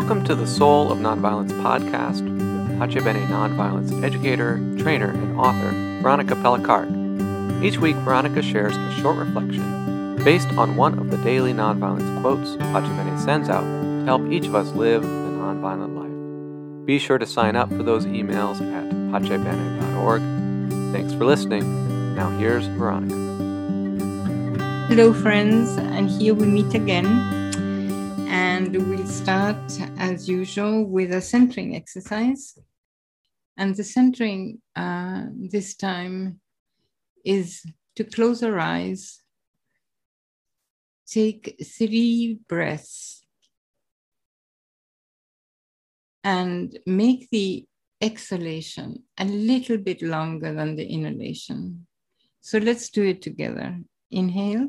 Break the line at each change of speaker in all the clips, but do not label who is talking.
Welcome to the Soul of Nonviolence podcast with Pace Bene nonviolence educator, trainer, and author Veronica Pelicaric. Each week, Veronica shares a short reflection based on one of the daily nonviolence quotes Pace Bene sends out to help each of us live a nonviolent life. Be sure to sign up for those emails at pacebene.org. Thanks for listening. Now here's Veronica.
Hello, friends, and here we meet again and we'll start as usual with a centering exercise. And the centering uh, this time is to close our eyes, take three breaths, and make the exhalation a little bit longer than the inhalation. So let's do it together. Inhale.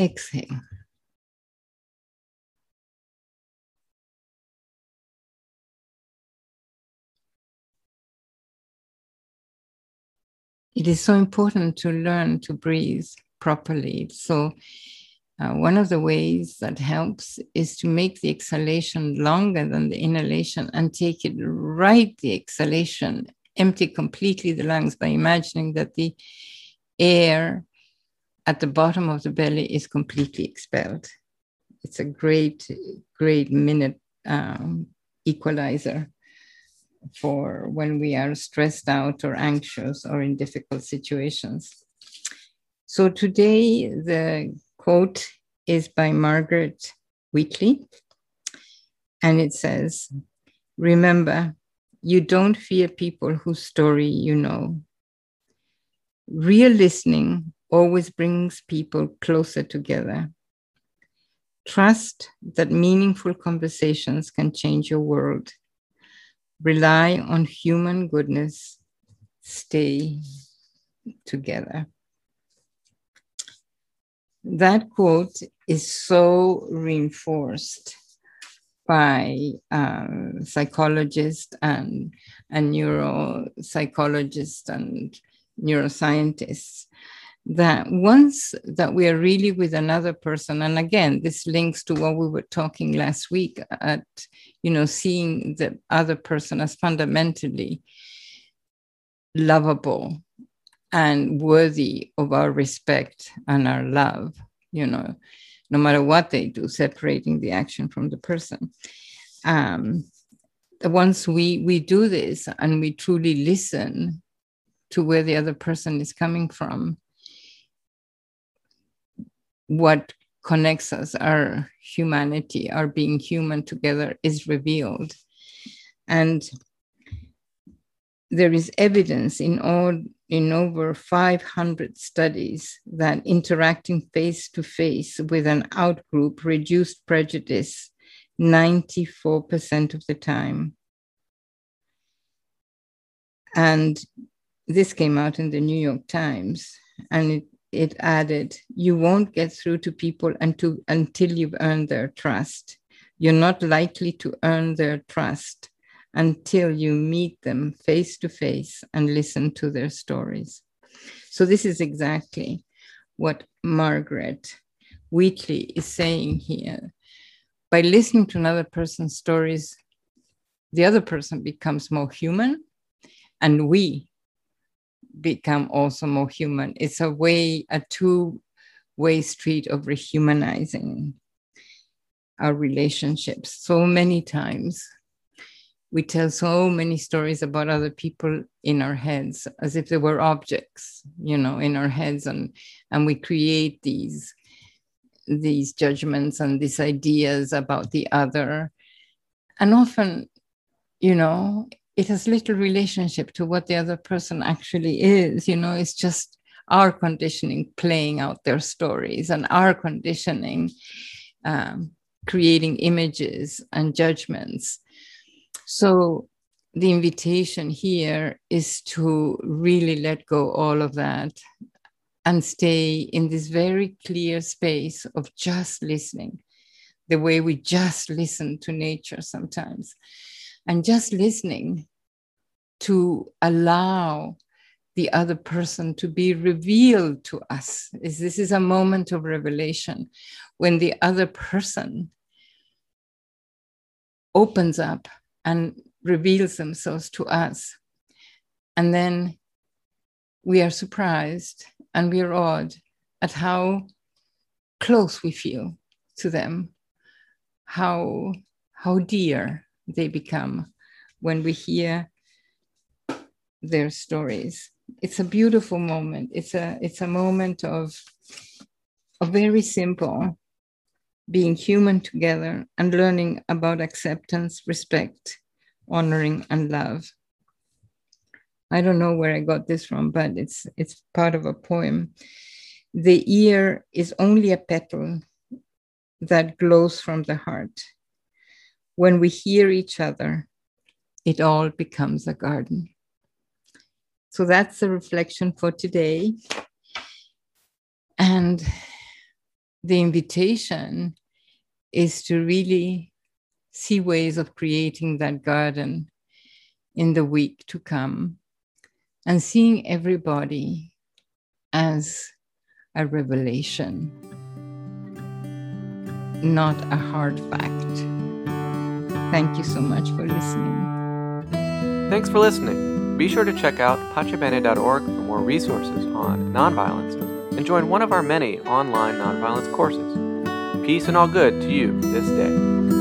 Exhale. It is so important to learn to breathe properly. So, uh, one of the ways that helps is to make the exhalation longer than the inhalation and take it right the exhalation, empty completely the lungs by imagining that the air at the bottom of the belly is completely expelled. It's a great, great minute um, equalizer for when we are stressed out or anxious or in difficult situations. So today, the quote is by Margaret Wheatley, and it says, Remember, you don't fear people whose story you know. Real listening always brings people closer together. Trust that meaningful conversations can change your world. Rely on human goodness. Stay together. That quote is so reinforced by uh, psychologists and, and neuropsychologists and neuroscientists that once that we are really with another person and again this links to what we were talking last week at you know seeing the other person as fundamentally lovable and worthy of our respect and our love you know no matter what they do separating the action from the person. Um once we we do this and we truly listen to where the other person is coming from what connects us, our humanity, our being human together, is revealed. And there is evidence in all in over 500 studies that interacting face to face with an outgroup reduced prejudice 94% of the time. And this came out in the New York Times, and it it added, you won't get through to people until, until you've earned their trust. You're not likely to earn their trust until you meet them face to face and listen to their stories. So, this is exactly what Margaret Wheatley is saying here. By listening to another person's stories, the other person becomes more human, and we become also more human. It's a way, a two way street of rehumanizing our relationships. So many times we tell so many stories about other people in our heads as if they were objects, you know, in our heads, and, and we create these these judgments and these ideas about the other. And often, you know, it has little relationship to what the other person actually is. You know, it's just our conditioning playing out their stories and our conditioning um, creating images and judgments. So the invitation here is to really let go all of that and stay in this very clear space of just listening, the way we just listen to nature sometimes, and just listening to allow the other person to be revealed to us. Is this is a moment of revelation when the other person opens up and reveals themselves to us. And then we are surprised and we are awed at how close we feel to them, how, how dear they become when we hear their stories. It's a beautiful moment. It's a, it's a moment of, a very simple being human together and learning about acceptance, respect, honoring, and love. I don't know where I got this from, but it's it's part of a poem. The ear is only a petal that glows from the heart. When we hear each other, it all becomes a garden. So that's the reflection for today. And the invitation is to really see ways of creating that garden in the week to come and seeing everybody as a revelation, not a hard fact. Thank you so much for listening.
Thanks for listening. Be sure to check out pacebene.org for more resources on nonviolence and join one of our many online nonviolence courses. Peace and all good to you this day.